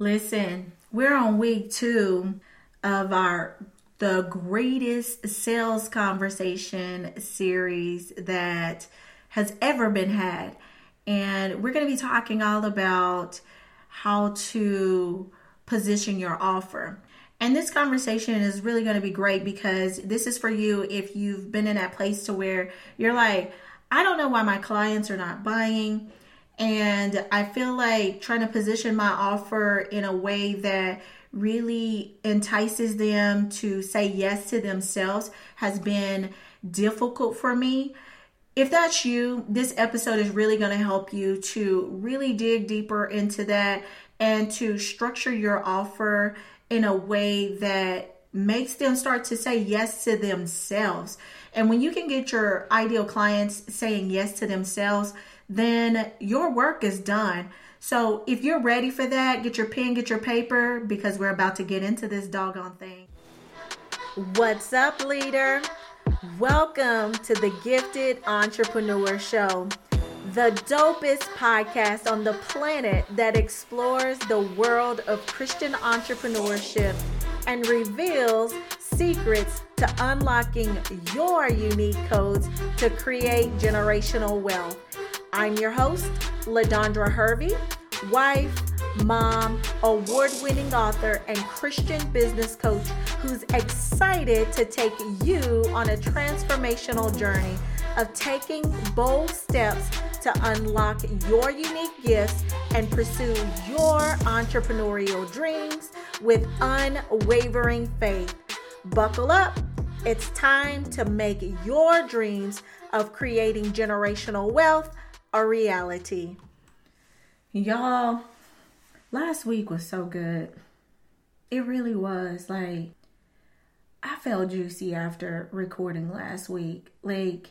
Listen, we're on week two of our the greatest sales conversation series that has ever been had. And we're going to be talking all about how to position your offer. And this conversation is really going to be great because this is for you if you've been in that place to where you're like, I don't know why my clients are not buying. And I feel like trying to position my offer in a way that really entices them to say yes to themselves has been difficult for me. If that's you, this episode is really going to help you to really dig deeper into that and to structure your offer in a way that makes them start to say yes to themselves. And when you can get your ideal clients saying yes to themselves, then your work is done. So if you're ready for that, get your pen, get your paper, because we're about to get into this doggone thing. What's up, leader? Welcome to the Gifted Entrepreneur Show, the dopest podcast on the planet that explores the world of Christian entrepreneurship and reveals secrets to unlocking your unique codes to create generational wealth. I'm your host, LaDondra Hervey, wife, mom, award winning author, and Christian business coach who's excited to take you on a transformational journey of taking bold steps to unlock your unique gifts and pursue your entrepreneurial dreams with unwavering faith. Buckle up. It's time to make your dreams of creating generational wealth a reality. Y'all, last week was so good. It really was. Like, I felt juicy after recording last week. Like,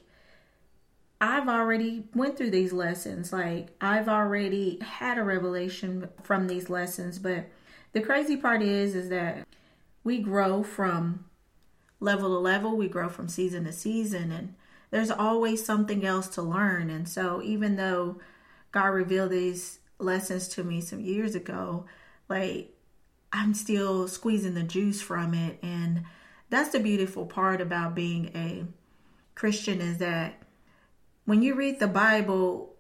I've already went through these lessons. Like, I've already had a revelation from these lessons. But the crazy part is, is that we grow from level to level. We grow from season to season. And there's always something else to learn. And so, even though God revealed these lessons to me some years ago, like I'm still squeezing the juice from it. And that's the beautiful part about being a Christian is that when you read the Bible,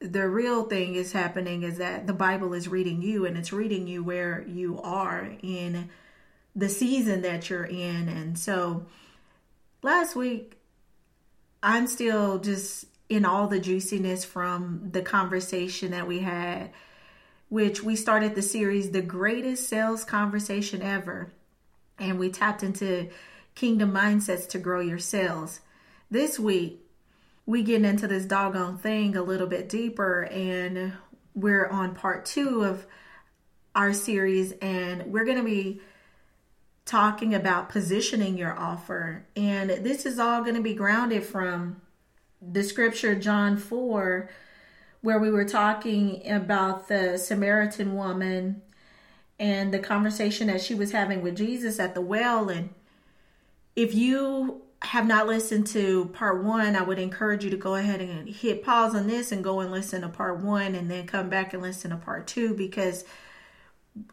the real thing is happening is that the Bible is reading you and it's reading you where you are in the season that you're in. And so last week, I'm still just in all the juiciness from the conversation that we had, which we started the series, The Greatest Sales Conversation Ever. And we tapped into kingdom mindsets to grow your sales. This week, we get into this doggone thing a little bit deeper, and we're on part two of our series, and we're to be talking about positioning your offer. And this is all going to be grounded from the scripture, John 4, where we were talking about the Samaritan woman and the conversation that she was having with Jesus at the well. And if you have not listened to part one, I would encourage you to go ahead and hit pause on this and go and listen to part one and then come back and listen to part two because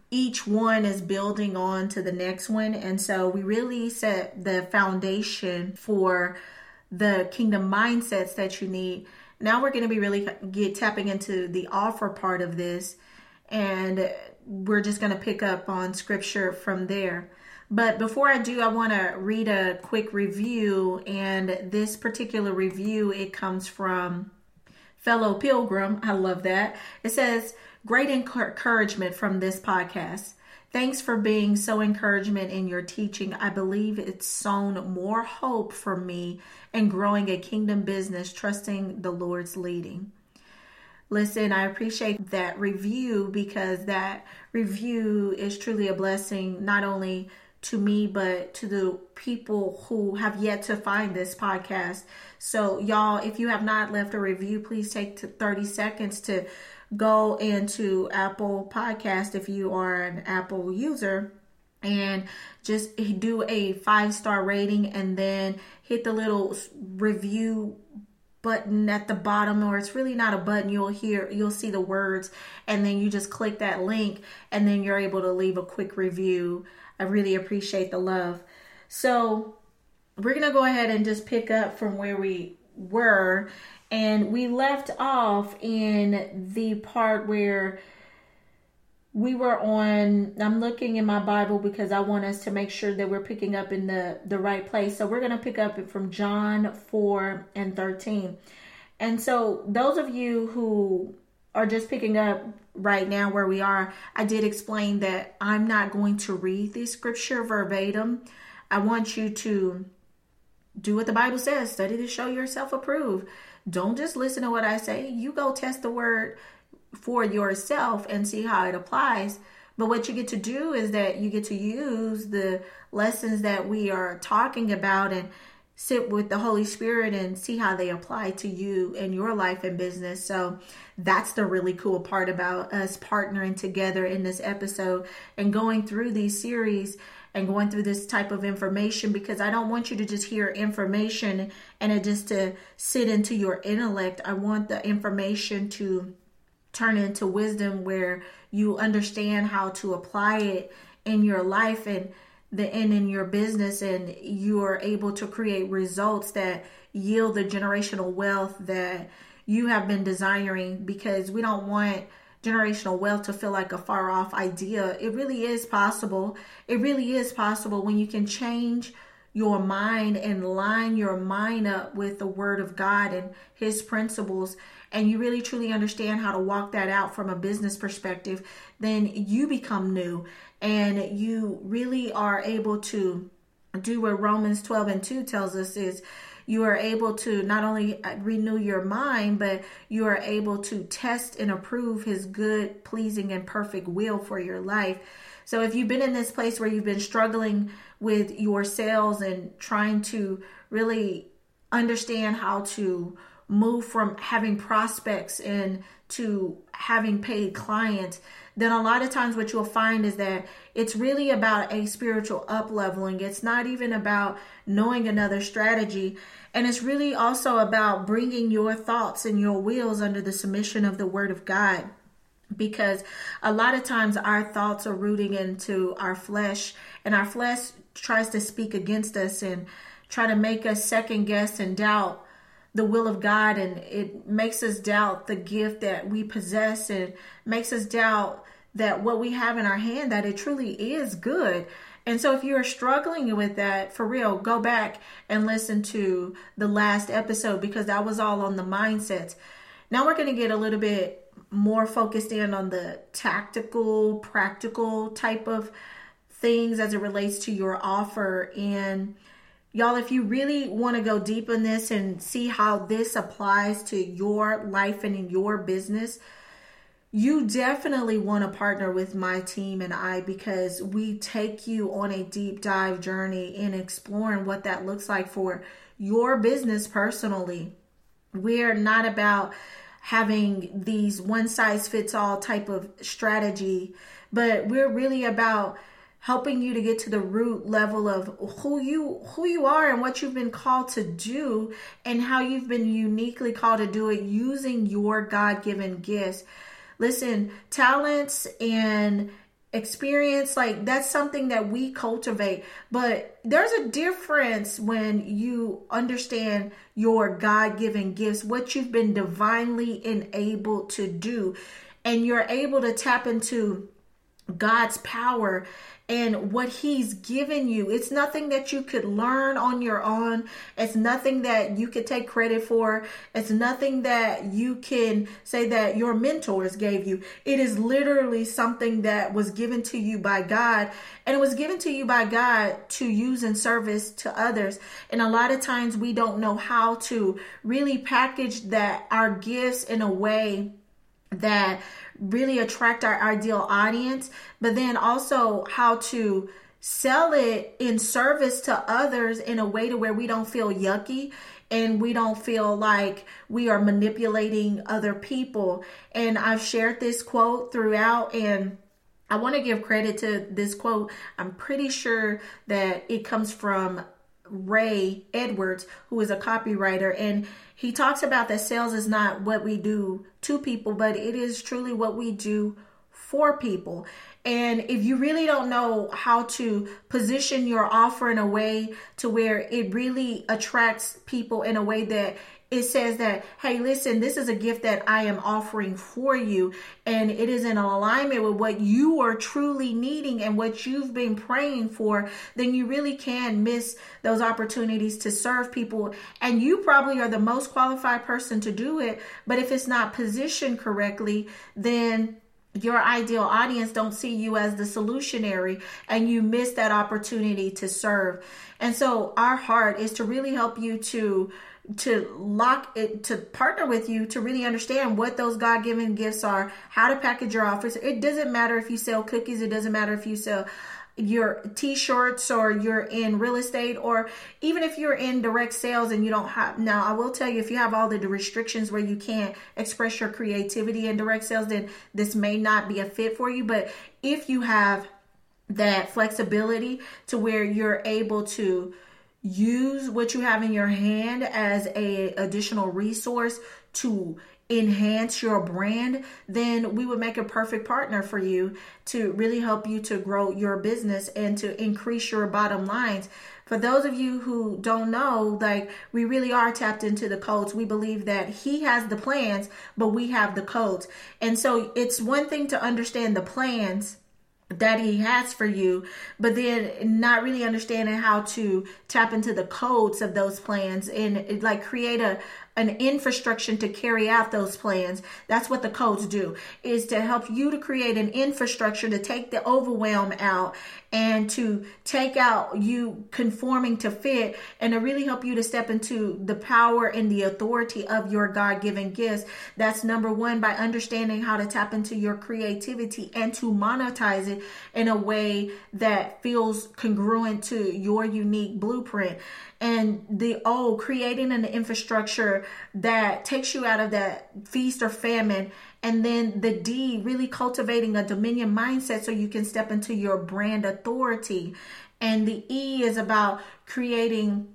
each one is building on to the next one. And so we really set the foundation for the kingdom mindsets that you need. Now we're going to be really get tapping into the offer part of this and we're just going to pick up on scripture from there. But before I do, I want to read a quick review and this particular review it comes from fellow pilgrim. I love that. It says Great encouragement from this podcast. Thanks for being so encouragement in your teaching. I believe it's sown more hope for me in growing a kingdom business, trusting the Lord's leading. Listen, I appreciate that review because that review is truly a blessing, not only to me, but to the people who have yet to find this podcast. So, y'all, if you have not left a review, please take 30 seconds to go into Apple Podcast if you are an Apple user and just do a five star rating and then hit the little review button at the bottom or it's really not a button you'll hear you'll see the words and then you just click that link and then you're able to leave a quick review. I really appreciate the love. So we're to go ahead and just pick up from where we were and we left off in the part where we were on i'm looking in my bible because i want us to make sure that we're picking up in the the right place. So we're going to pick up from john 4 and 13 and so those of you who are just picking up right now where we are i did explain that i'm not going to read the scripture verbatim. I want you to do what the bible says. Study to show yourself approved don't just listen to what i say you go test the word for yourself and see how it applies. But what you get to do is that you get to use the lessons that we are talking about and sit with the Holy Spirit and see how they apply to you in your life and business. So that's the really cool part about us partnering together in this episode and going through these series and going through this type of information because I don't want you to just hear information and it just to sit into your intellect. I want the information to turn into wisdom where you understand how to apply it in your life and the and in your business and you are able to create results that yield the generational wealth that you have been desiring because we don't want generational wealth to feel like a far off idea. It really is possible. It really is possible when you can change your mind and line your mind up with the word of God and his principles and you really truly understand how to walk that out from a business perspective, then you become new and you really are able to do what Romans 12 and 2 tells us is you are able to not only uh, renew your mind, but you are able to test and approve his good, pleasing, and perfect will for your life. So if you've been in this place where you've been struggling with your sales and trying to really understand how to move from having prospects and to having paid clients, then a lot of times what you'll find is that it's really about a spiritual up leveling. It's not even about knowing another strategy. And it's really also about bringing your thoughts and your wills under the submission of the Word of God. Because a lot of times our thoughts are rooting into our flesh, and our flesh tries to speak against us and try to make us second guess and doubt the will of God and it makes us doubt the gift that we possess and makes us doubt that what we have in our hand that it truly is good. And so if you're struggling with that for real, go back and listen to the last episode because that was all on the mindsets. Now we're going to get a little bit more focused in on the tactical, practical type of things as it relates to your offer and Y'all, if you really want to go deep in this and see how this applies to your life and in your business, you definitely want to partner with my team and I because we take you on a deep dive journey in exploring what that looks like for your business personally. We're not about having these one size fits all type of strategy, but we're really about helping you to get to the root level of who you who you are and what you've been called to do and how you've been uniquely called to do it using your God-given gifts. Listen, talents and experience like that's something that we cultivate. But there's a difference when you understand your god-given gifts what you've been divinely enabled to do and you're able to tap into God's power and what he's given you. It's nothing that you could learn on your own. It's nothing that you could take credit for. It's nothing that you can say that your mentors gave you. It is literally something that was given to you by God and it was given to you by God to use in service to others. And a lot of times we don't know how to really package that our gifts in a way that really attract our ideal audience, but then also how to sell it in service to others in a way to where we don't feel yucky and we don't feel like we are manipulating other people. And I've shared this quote throughout and I want to give credit to this quote. I'm pretty sure that it comes from Ray Edwards, who is a copywriter, and he talks about that sales is not what we do to people, but it is truly what we do for people. And if you really don't know how to position your offer in a way to where it really attracts people in a way that it says that, hey, listen, this is a gift that I am offering for you, and it is in alignment with what you are truly needing and what you've been praying for, then you really can miss those opportunities to serve people. And you probably are the most qualified person to do it. But if it's not positioned correctly, then your ideal audience don't see you as the solutionary and you miss that opportunity to serve. And so our heart is to really help you to to lock it to partner with you to really understand what those god-given gifts are how to package your offers it doesn't matter if you sell cookies it doesn't matter if you sell your t-shirts or you're in real estate or even if you're in direct sales and you don't have now i will tell you if you have all the restrictions where you can't express your creativity in direct sales then this may not be a fit for you. But if you have that flexibility to where you're able to use what you have in your hand as a additional resource to enhance your brand, then we would make a perfect partner for you to really help you to grow your business and to increase your bottom lines. For those of you who don't know, like we really are tapped into the codes. We believe that he has the plans, but we have the codes. And so it's one thing to understand the plans that he has for you, but then not really understanding how to tap into the codes of those plans and like create a an infrastructure to carry out those plans. That's what the codes do is to help you to create an infrastructure to take the overwhelm out and to take out you conforming to fit and to really help you to step into the power and the authority of your God given gifts. That's number one by understanding how to tap into your creativity and to monetize it in a way that feels congruent to your unique blueprint and the O, creating an infrastructure that takes you out of that feast or famine. And then the D, really cultivating a dominion mindset so you can step into your brand authority. And the E is about creating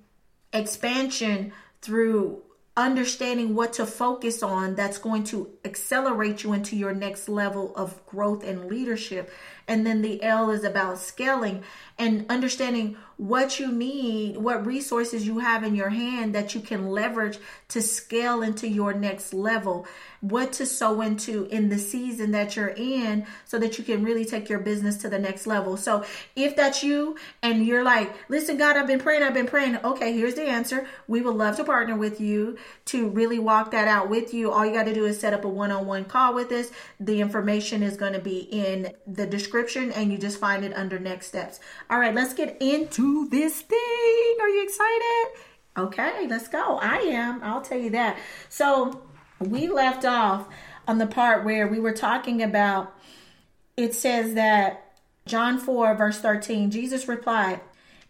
expansion through understanding what to focus on that's going to accelerate you into your next level of growth and leadership. And then the L is about scaling and understanding what you need, what resources you have in your hand that you can leverage to scale into your next level, what to sow into in the season that you're in so that you can really take your business to the next level. So if that's you and you're like, listen, God, I've been praying, I've been praying. Okay, here's the answer. We would love to partner with you to really walk that out with you. All you got to do is set up a one on one call with us. The information is going to be in the description and you just find it under next steps. All right, let's get into this thing. Are you excited? Okay, let's go. I am. I'll tell you that. So, we left off on the part where we were talking about it says that John 4, verse 13, Jesus replied,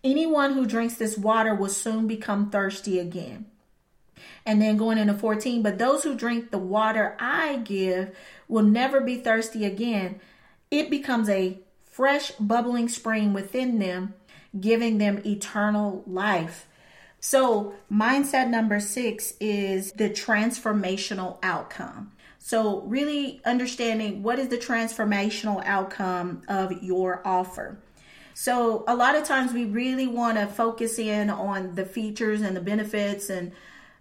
Anyone who drinks this water will soon become thirsty again. And then going into 14, but those who drink the water I give will never be thirsty again. It becomes a fresh, bubbling spring within them, giving them eternal life. So, mindset number six is the transformational outcome. So, really understanding what is the transformational outcome of your offer. So, a lot of times we really want to focus in on the features and the benefits and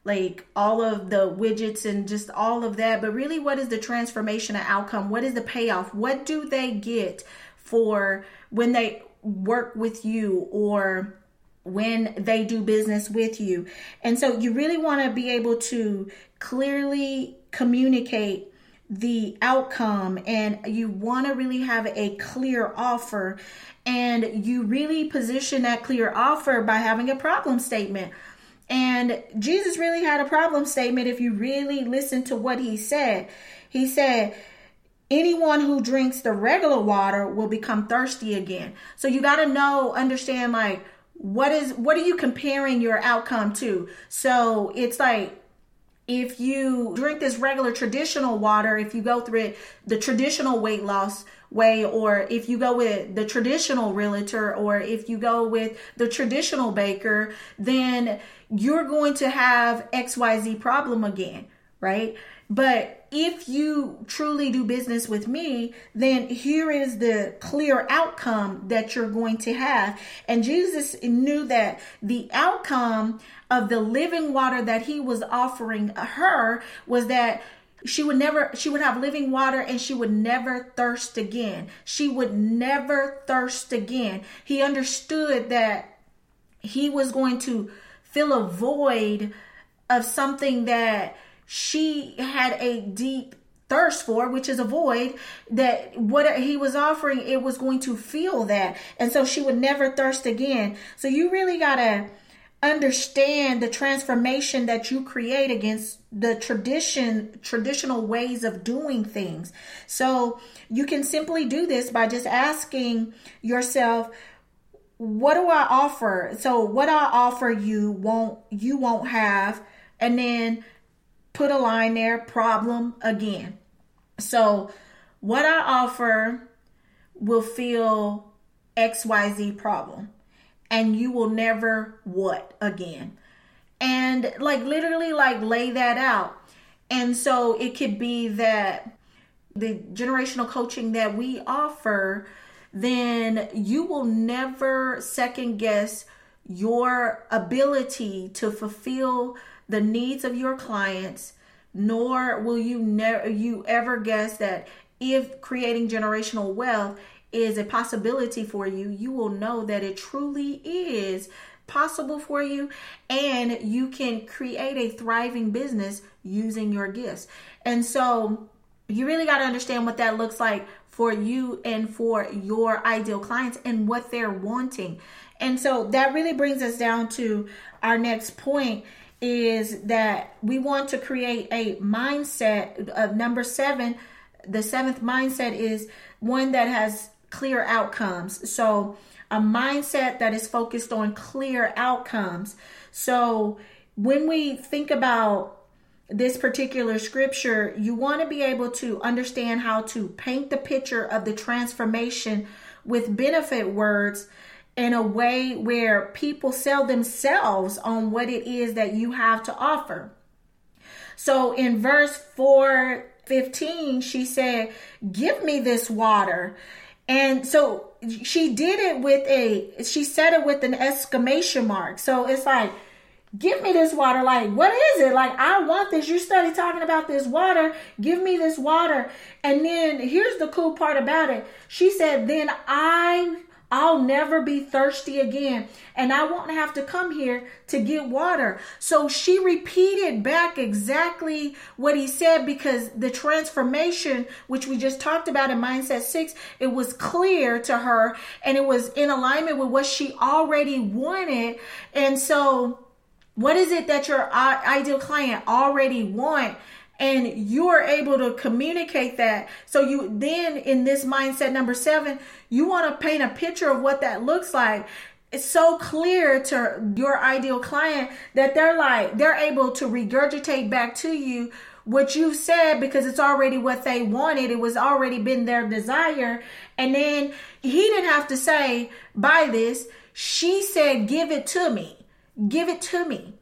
like all of the widgets and just all of that. But really, what is the transformational outcome? What is the payoff? What do they get for when they work with you or when they do business with you. And so you really want to be able to clearly communicate the outcome and you want to really have a clear offer and you really position that clear offer by having a problem statement. And Jesus really had a problem statement if you really listen to what he said. He said, anyone who drinks the regular water will become thirsty again. So you got to know, understand like what is what are you comparing your outcome to? So it's like if you drink this regular traditional water, if you go through it the traditional weight loss way, or if you go with the traditional realtor, or if you go with the traditional baker, then you're going to have XYZ problem again, right? But if you truly do business with me, then here is the clear outcome that you're going to have. And Jesus knew that the outcome of the living water that he was offering her was that she would never she would have living water and she would never thirst again she would never thirst again he understood that he was going to fill a void of something that she had a deep thirst for, which is a void, that what he was offering, it was going to fill that. And so she would never thirst again. So you really got to understand the transformation that you create against the tradition traditional ways of doing things so you can simply do this by just asking yourself what do i offer so what i offer you won't you won't have and then put a line there, problem again. So, what I offer will fill XYZ problem, and you will never what again. And like literally, like lay that out. And so, it could be that the generational coaching that we offer, then you will never second guess your ability to fulfill the needs of your clients, nor will you never you ever guess that if creating generational wealth is a possibility for you, you will know that it truly is possible for you and you can create a thriving business using your gifts. And so you really got to understand what that looks like for you and for your ideal clients and what they're wanting. And so that really brings us down to our next point is that we want to create a mindset of number seven. The seventh mindset is one that has clear outcomes. So, a mindset that is focused on clear outcomes. So, when we think about this particular scripture, you want to be able to understand how to paint the picture of the transformation with benefit words in a way where people sell themselves on what it is that you have to offer. So in verse 415, she said, Give me this water. And so she did it with a, she said it with an exclamation mark. So it's like, give me this water. Like, what is it? Like, I want this. You study talking about this water. Give me this water. And then here's the cool part about it. She said, then I I'll never be thirsty again. And I won't have to come here to get water. So she repeated back exactly what he said because the transformation, which we just talked about in Mindset 6, it was clear to her and it was in alignment with what she already wanted. And so, what is it that your ideal client already want? And you are able to communicate that. So you then in this mindset number seven, you want to paint a picture of what that looks like. It's so clear to your ideal client that they're like, they're able to regurgitate back to you what you said because it's already what they wanted. It was already been their desire. And then he didn't have to say, buy this. She said, give it to me. Give it to me.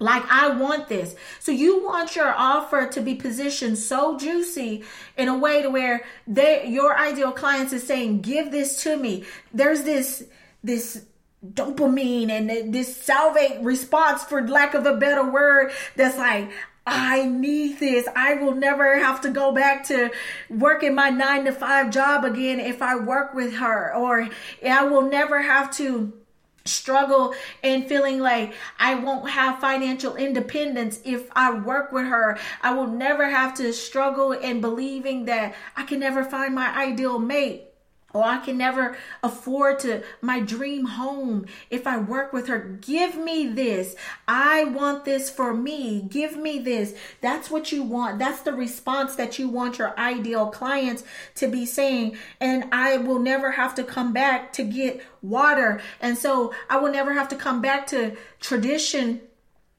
Like, I want this. So you want your offer to be positioned so juicy in a way to where they, your ideal clients is saying, give this to me. There's this, this dopamine and this salivate response for lack of a better word that's like, I need this. I will never have to go back to working my nine to five job again if I work with her, or I will never have to struggle and feeling like I won't have financial independence if I work with her. I will never have to struggle in believing that I can never find my ideal mate or I can never afford to my dream home if I work with her. Give me this. I want this for me. Give me this. That's what you want. That's the response that you want your ideal clients to be saying. And I will never have to come back to get water. And so I will never have to come back to tradition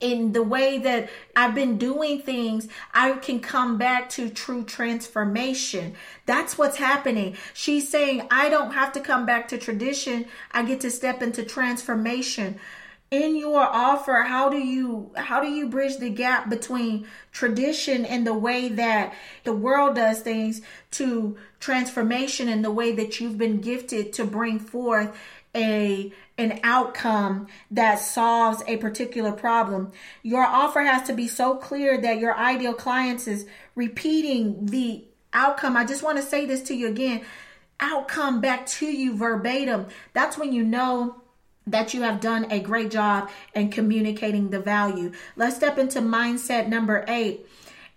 in the way that I've been doing things, I can come back to true transformation. That's what's happening. She's saying, I don't have to come back to tradition. I get to step into transformation. In your offer, how do you how do you bridge the gap between tradition and the way that the world does things to transformation and the way that you've been gifted to bring forth a an outcome that solves a particular problem. Your offer has to be so clear that your ideal clients is repeating the outcome. I just want to say this to you again. Outcome back to you verbatim. That's when you know that you have done a great job in communicating the value. Let's step into mindset number 8.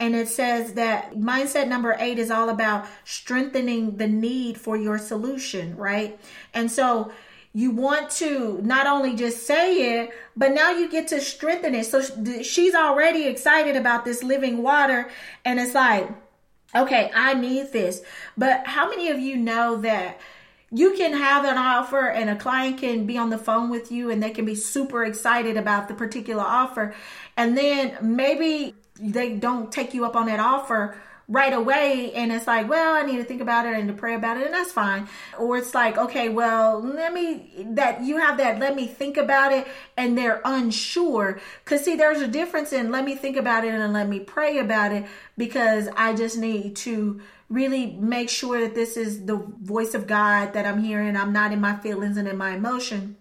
And it says that mindset number eight is all about strengthening the need for your solution, right? And so you want to not only just say it, but now you get to strengthen it. So she's already excited about this living water. And it's like, okay, I need this. But how many of you know that? You can have an offer and a client can be on the phone with you and they can be super excited about the particular offer. And then maybe they don't take you up on that offer right away and it's like well i need to think about it and to pray about it and that's fine. Or it's like okay well let me that you have that let me think about it and they're unsure. Because see there's a difference in let me think about it and let me pray about it because i just need to really make sure that this is the voice of god that i'm hearing. I'm not in my feelings and in my emotion.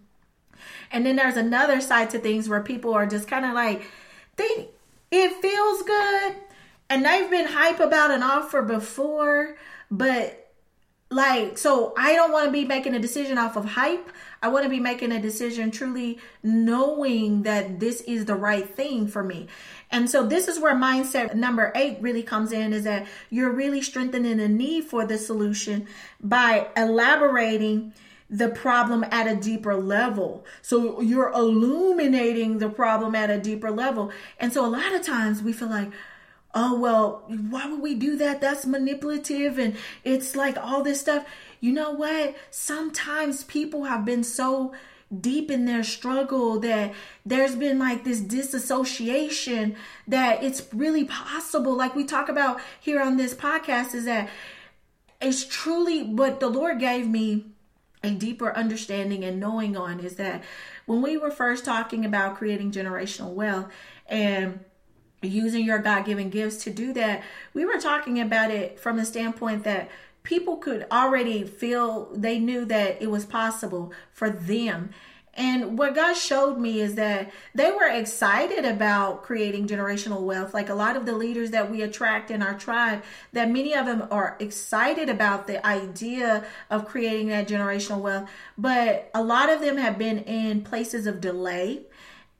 And then there's another side to things where people are just kind of like they it feels good and they've been hype about an offer before, but like so I don't want to be making a decision off of hype. I want to be making a decision truly knowing that this is the right thing for me. And so this is where mindset number 8 really comes in is that you're really strengthening the need for the solution by elaborating the problem at a deeper level. So you're illuminating the problem at a deeper level. And so a lot of times we feel like oh well why would we do that? That's manipulative and it's like all this stuff. You know what? Sometimes people have been so deep in their struggle that there's been like this disassociation that it's really possible. Like we talk about here on this podcast is that it's truly what the lord gave me a deeper understanding and knowing on is that when we were first talking about creating generational wealth and using your God given gifts to do that, we were talking about it from the standpoint that people could already feel they knew that it was possible for them. And what God showed me is that they were excited about creating generational wealth. Like a lot of the leaders that we attract in our tribe, that many of them are excited about the idea of creating that generational wealth. But a lot of them have been in places of delay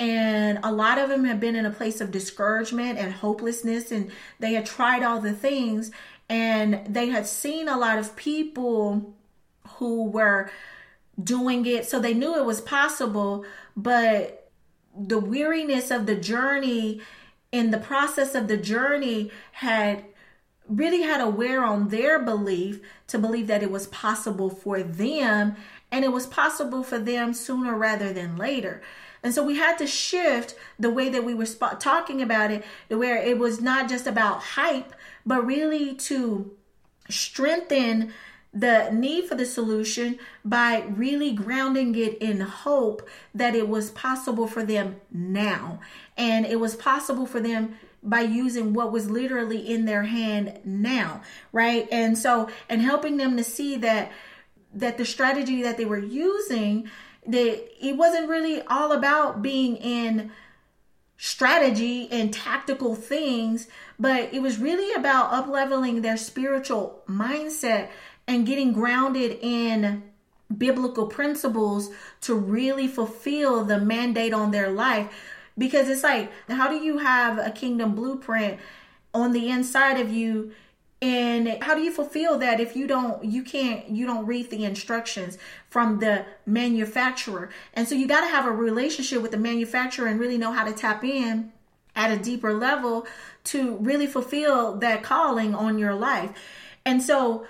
and a lot of them have been in a place of discouragement and hopelessness and they had tried all the things and they had seen a lot of people who were doing it. So they knew it was possible but the weariness of the journey in the process of the journey had really had a wear on their belief to believe that it was possible for them and it was possible for them sooner rather than later and so we had to shift the way that we were sp- talking about it, where it was not just about hype, but really to strengthen the need for the solution by really grounding it in hope that it was possible for them now. And it was possible for them by using what was literally in their hand now, right? And so, and helping them to see that that the strategy that they were using that it wasn't really all about being in strategy and tactical things, but it was really about up leveling their spiritual mindset and getting grounded in biblical principles to really fulfill the mandate on their life. Because it's like, how do you have a kingdom blueprint on the inside of you and how do you fulfill that if you don't you can't you don't read the instructions from the manufacturer? And so you got to have a relationship with the manufacturer and really know how to tap in at a deeper level to really fulfill that calling on your life. And so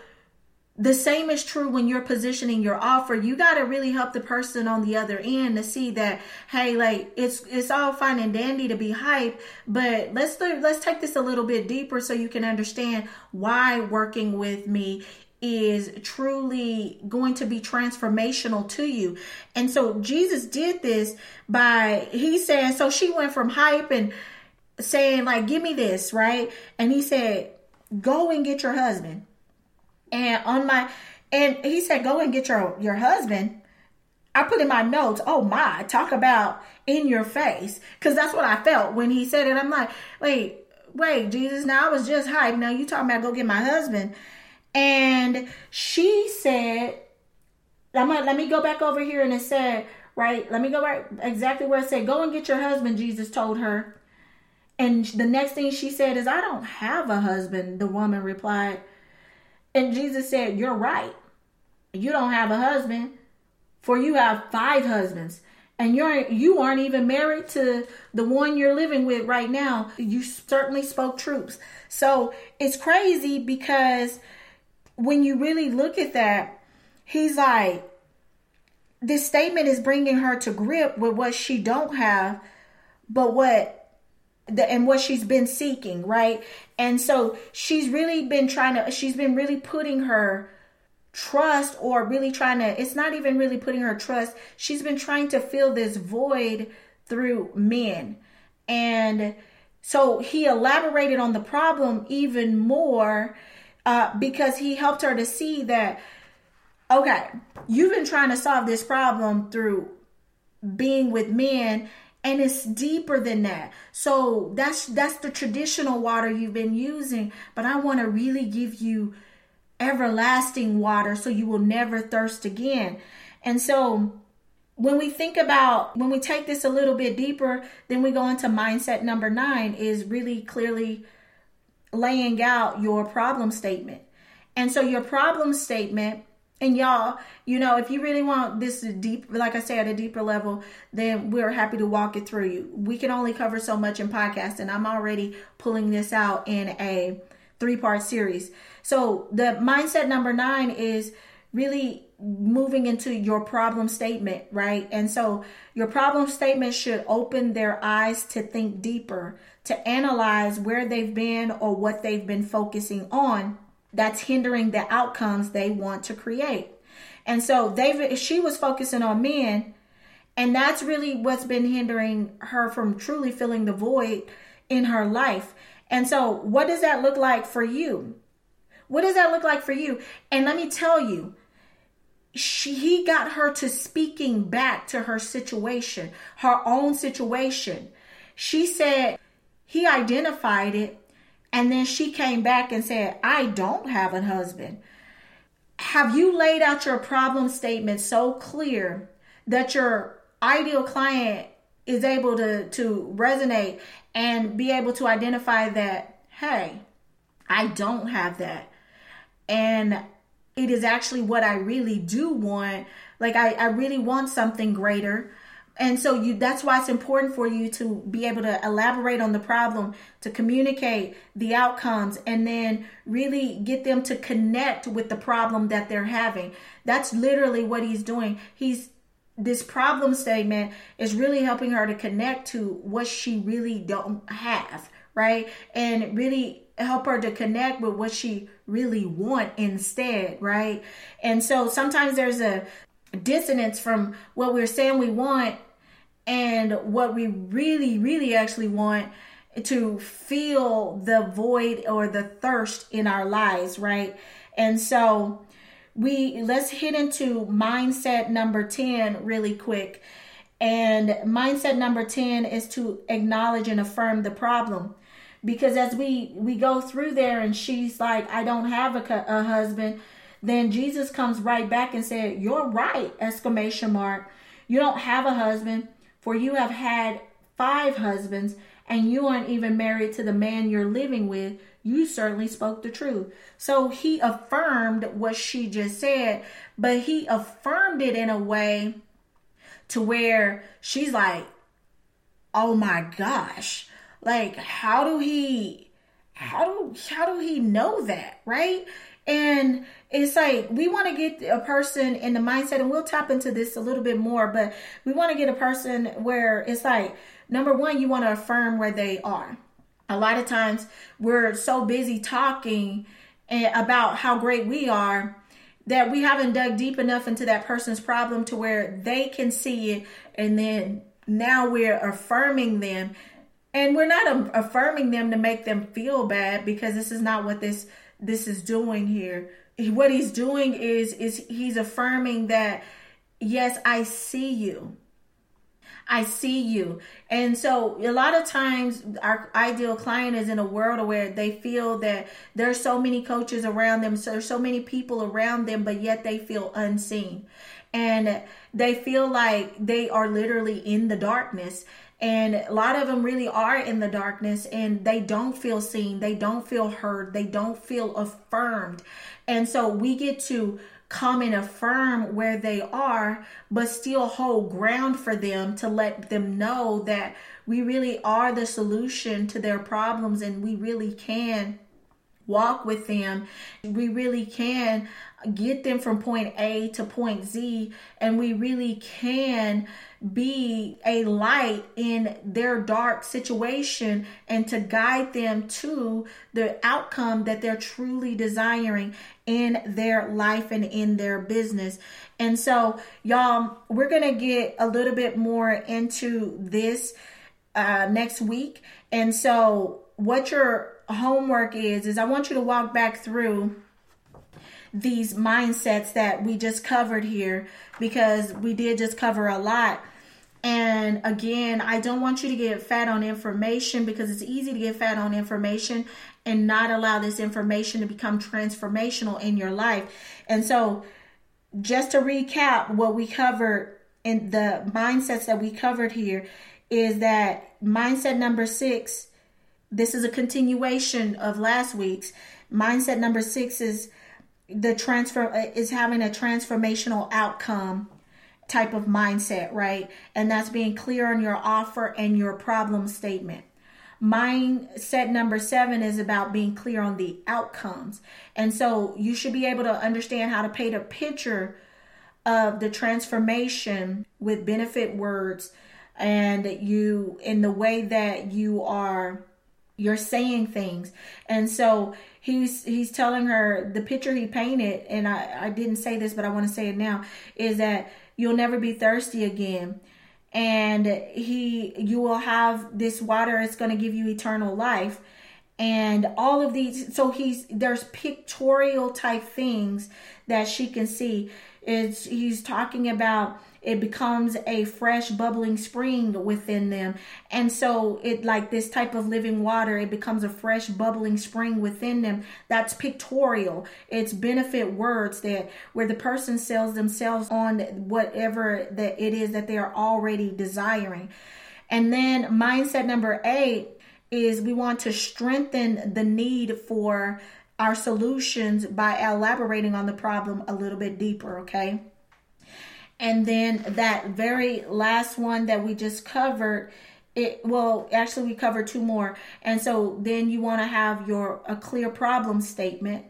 the same is true when you're positioning your offer you got to really help the person on the other end to see that hey like it's it's all fine and dandy to be hype but let's let's take this a little bit deeper so you can understand why working with me is truly going to be transformational to you. And so Jesus did this by he said so she went from hype and saying like give me this, right? And he said go and get your husband and on my and he said go and get your your husband. I put in my notes oh my talk about in your face. Because that's what i felt when he said it. I'm like wait wait jesus now i was just hyped. Now you talking about go get my husband. And she said i'm gonna let me go back over here and it said right let me go right exactly where it said go and get your husband jesus told her. And the next thing she said is i don't have a husband the woman replied and Jesus said, You're right. You don't have a husband, for you have five husbands. And you're you aren't even married to the one you're living with right now. You certainly spoke truths. So it's crazy because when you really look at that, he's like, this statement is bringing her to grip with what she don't have, but what the, and what she's been seeking, right? And so she's really been trying to, she's been really putting her trust or really trying to, it's not even really putting her trust. She's been trying to fill this void through men. And so he elaborated on the problem even more uh, because he helped her to see that, okay, you've been trying to solve this problem through being with men and it's deeper than that. So that's that's the traditional water you've been using but i want to really give you everlasting water so you will never thirst again. And so when we think about when we take this a little bit deeper then we go into mindset number 9 is really clearly laying out your problem statement. And so your problem statement and y'all, you know, if you really want this deep, like I say, at a deeper level, then we're happy to walk it through you. We can only cover so much in podcast, and I'm already pulling this out in a three part series. So the mindset number nine is really moving into your problem statement, right? And so your problem statement should open their eyes to think deeper, to analyze where they've been or what they've been focusing on that's hindering the outcomes they want to create. And so David, she was focusing on men, and that's really what's been hindering her from truly filling the void in her life. And so, what does that look like for you? What does that look like for you? And let me tell you, she, he got her to speaking back to her situation, her own situation. She said he identified it and then she came back and said, I don't have a husband. Have you laid out your problem statement so clear that your ideal client is able to, to resonate and be able to identify that, hey, I don't have that. And it is actually what I really do want. Like, I, I really want something greater and so you that's why it's important for you to be able to elaborate on the problem to communicate the outcomes and then really get them to connect with the problem that they're having. That's literally what he's doing. He's this problem statement is really helping her to connect to what she really don't have right? And really help her to connect with what she really want instead right? And so sometimes there's a dissonance from what we're saying we want and what we really, really actually want to feel the void or the thirst in our lives, right? And so we let's hit into mindset number 10 really quick. And mindset number 10 is to acknowledge and affirm the problem. Because as we we go through there and she's like I don't have a, a husband, then Jesus comes right back and said, "You're right!" exclamation mark. You don't have a husband for you have had five husbands, and you aren't even married to the man you're living with. You certainly spoke the truth. So he affirmed what she just said, but he affirmed it in a way to where she's like, oh my gosh, like, how do he? How do how do he know that, right? And it's like we want to get a person in the mindset, and we'll tap into this a little bit more, but we want to get a person where it's like, number one, you want to affirm where they are. A lot of times we're so busy talking eh, about how great we are that we haven't dug deep enough into that person's problem to where they can see it and then now we're affirming them and we're not affirming them to make them feel bad because this is not what this this is doing here what he's doing is is he's affirming that yes i see you I see you. And so a lot of times our ideal client is in a world where they feel that there's so many coaches around them, so there's so many people around them, but yet they feel unseen. And they feel like they are literally in the darkness. And a lot of them really are in the darkness and they don't feel seen. They don't feel heard. They don't feel affirmed. And so we get to come and affirm where they are, but still hold ground for them to let them know that we really are the solution to their problems and we really can walk with them. We really can get them from point A to point Z, and we really can be a light in their dark situation and to guide them to the outcome that they're truly desiring in their life and in their business. And so, y'all, we're going to get a little bit more into this uh, next week. And so, what your homework is, is I want you to walk back through these mindsets that we just covered here because we did just cover a lot. And again, I don't want you to get fat on information because it's easy to get fat on information and not allow this information to become transformational in your life. And so, just to recap what we covered in the mindsets that we covered here is that mindset number six, this is a continuation of last week's. Mindset number six is the transfer uh, is having a transformational outcome type of mindset, right? And that's being clear on your offer and your problem statement. Mindset number seven is about being clear on the outcomes. And so you should be able to understand how to paint a picture of the transformation with benefit words and you in the way that you are you're saying things. And so he's he's telling her the picture he painted, and I, I didn't say this, but I want to say it now, is that you'll never be thirsty again. And he you will have this water, it's gonna give you eternal life. And all of these so he's there's pictorial type things that she can see. It's he's talking about it becomes a fresh bubbling spring within them. And so it like this type of living water it becomes a fresh bubbling spring within them that's pictorial. It's benefit words that where the person sells themselves on whatever that it is that they are already desiring. And then mindset number eight is we want to strengthen the need for our solutions by elaborating on the problem a little bit deeper okay and then that very last one that we just covered, it well, actually we covered two more. And so then you want to have your a clear problem statement.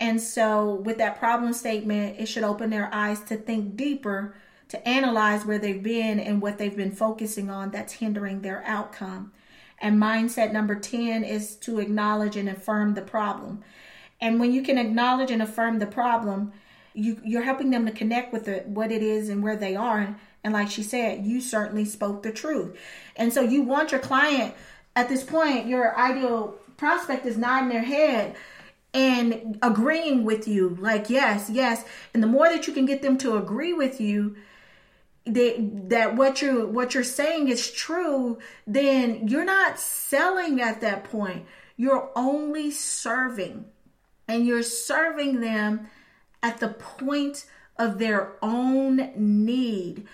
And so with that problem statement, it should open their eyes to think deeper, to analyze where they've been and what they've been focusing on that's hindering their outcome. And mindset number 10 is to acknowledge and affirm the problem. And when you can acknowledge and affirm the problem, you you're helping them to connect with the, what it is and where they are. And like she said you certainly spoke the truth. And so you want your client at this point your ideal prospect is nodding their head and agreeing with you. Like yes yes. And the more that you can get them to agree with you that that what you what you're saying is true then you're not selling at that point. You're only serving. And you're serving them at the point of their own need.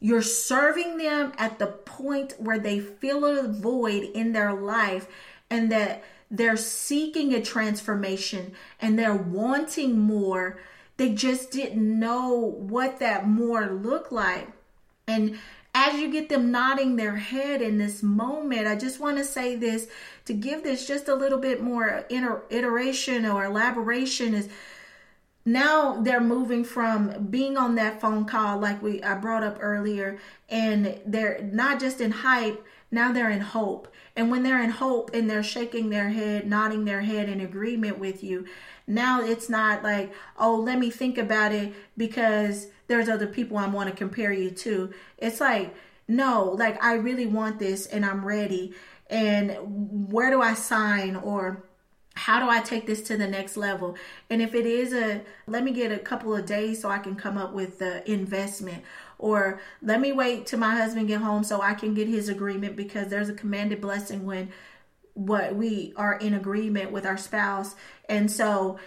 You're serving them at the point where they feel a void in their life and that they're seeking a transformation and they're wanting more. They just didn't know what that more looked like. And as you get them nodding their head in this moment, I just want to say this to give this just a little bit more iteration or elaboration is now they're moving from being on that phone call like we I brought up earlier and they're not just in hype now they're in hope. And when they're in hope and they're shaking their head nodding their head in agreement with you now it's not like oh let me think about it because there's other people I want to compare you to. It's like no like I really want this and I'm ready. And where do I sign? Or how do I take this to the next level? And if it is a, let me get a couple of days so I can come up with the investment, or let me wait till my husband get home so I can get his agreement because there's a commanded blessing when what we are in agreement with our spouse. And so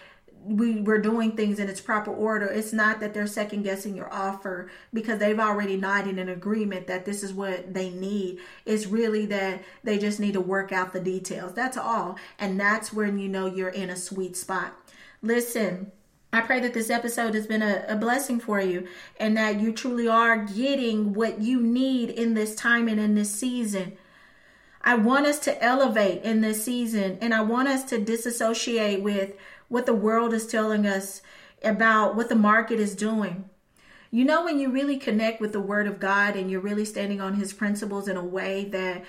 we were doing things in its proper order. It's not that they're second guessing your offer because they've already nodded in agreement that this is what they need. It's really that they just need to work out the details. That's all. And that's when you know you're in a sweet spot. Listen, I pray that this episode has been a, a, blessing for you and that you truly are getting what you need in this time and in this season. I want us to elevate in this season and I want us to disassociate with what the world is telling us about what the market is doing. You know, when you really connect with the Word of God and you're really standing on His principles in a way that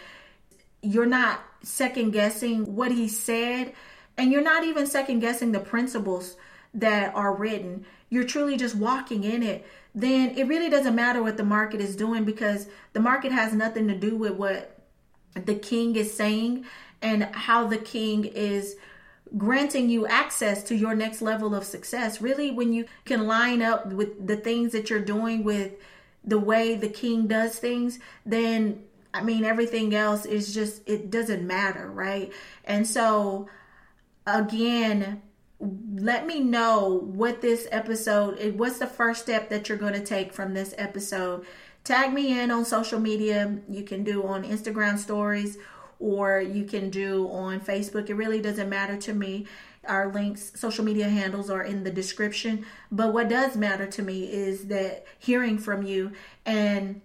you're not second guessing what He said, and you're not even second guessing the principles that are written, you're truly just walking in it, then it really doesn't matter what the market is doing because the market has nothing to do with what the King is saying and how the King is granting you access to your next level of success. Really, when you can line up with the things that you're doing with the way the king does things, then I mean, everything else is just, it doesn't matter, right? And so, again, let me know what this episode, eh, what's the first step that you're going to take from this episode. Tag me in on social media. You can do on Instagram stories or you can do on Facebook. It really doesn't matter to me. Our links, social media handles are in the description. But what does matter to me is that hearing from you and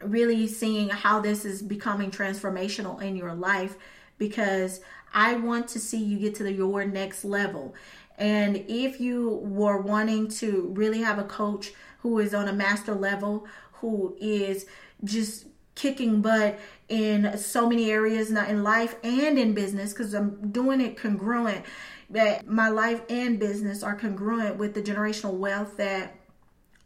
really seeing how this is becoming transformational in your life because I want to see you get to the, your next level. And if you were wanting to really have a coach who is on a master level, who is just kicking butt in so many areas, not in life and in business, because I'm doing it congruent. That my life and business are congruent with the generational wealth that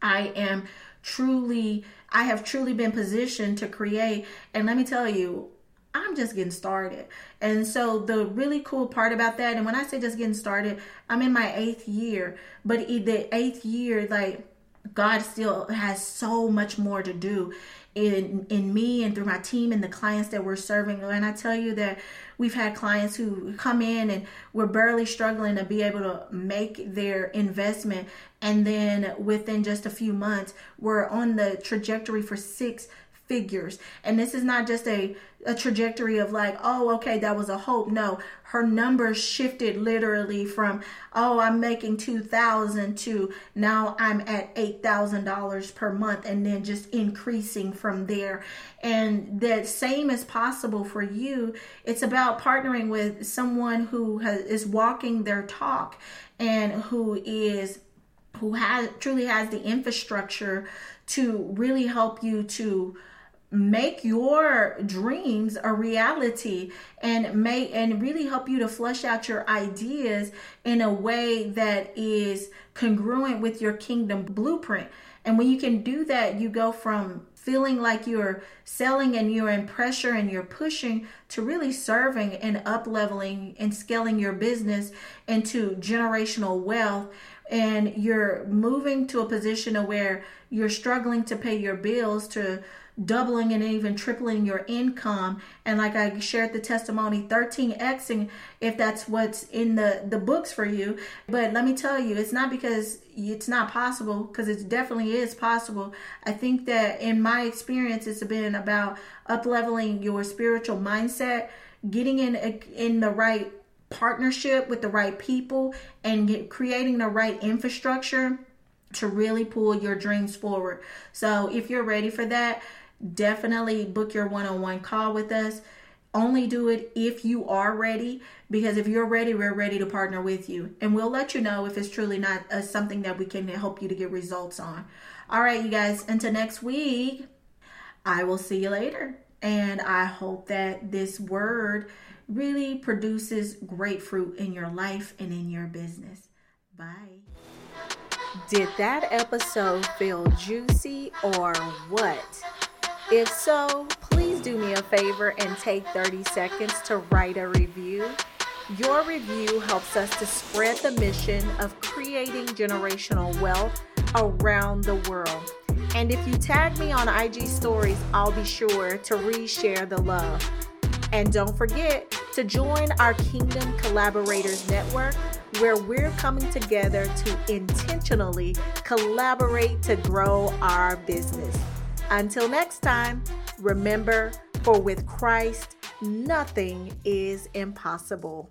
I am truly, I have truly been positioned to create. And let me tell you, I'm just getting started. And so the really cool part about that, and when I say just getting started, I'm in my eighth year, but the eighth year, like God still has so much more to do in in me and through my team and the clients that we're serving. And I tell you that we've had clients who come in and we're barely struggling to be able to make their investment and then within just a few months we're on the trajectory for six figures. And this is not just a, a trajectory of like, oh, okay, that was a hope. No, her numbers shifted literally from, oh, I'm making 2000 to now I'm at $8,000 per month and then just increasing from there. And that same is possible for you. It's about partnering with someone who has, is walking their talk and who is who has truly has the infrastructure to really help you to make your dreams a reality and make and really help you to flush out your ideas in a way that is congruent with your kingdom blueprint. And when you can do that you go from feeling like you're selling and you're in pressure and you're pushing to really serving and up leveling and scaling your business into generational wealth. And you're moving to a position of where you're struggling to pay your bills to doubling and even tripling your income. And like i shared the testimony 13xing if that's what's in the the books for you. But let me tell you it's not because it's not possible because it definitely is possible. I think that in my experience it's been about up leveling your spiritual mindset getting in uh, in the right partnership with the right people and get, creating the right infrastructure to really pull your dreams forward. So if you're ready for that definitely book your one on one call with us. Only do it if you are ready, because if you're ready, we're ready to partner with you. And we'll let you know if it's truly not uh, something that we can help you to get results on. All right, you guys, until next week, I will see you later. And I hope that this word really produces great fruit in your life and in your business. Bye. Did that episode feel juicy or what? If so, please do me a favor and take 30 seconds to write a review. Your review helps us to spread the mission of creating generational wealth around the world. And if you tag me on IG stories, I'll be sure to reshare the love. And don't forget to join our Kingdom Collaborators Network, where we're coming together to intentionally collaborate to grow our business. Until next time, remember, for with Christ, nothing is impossible.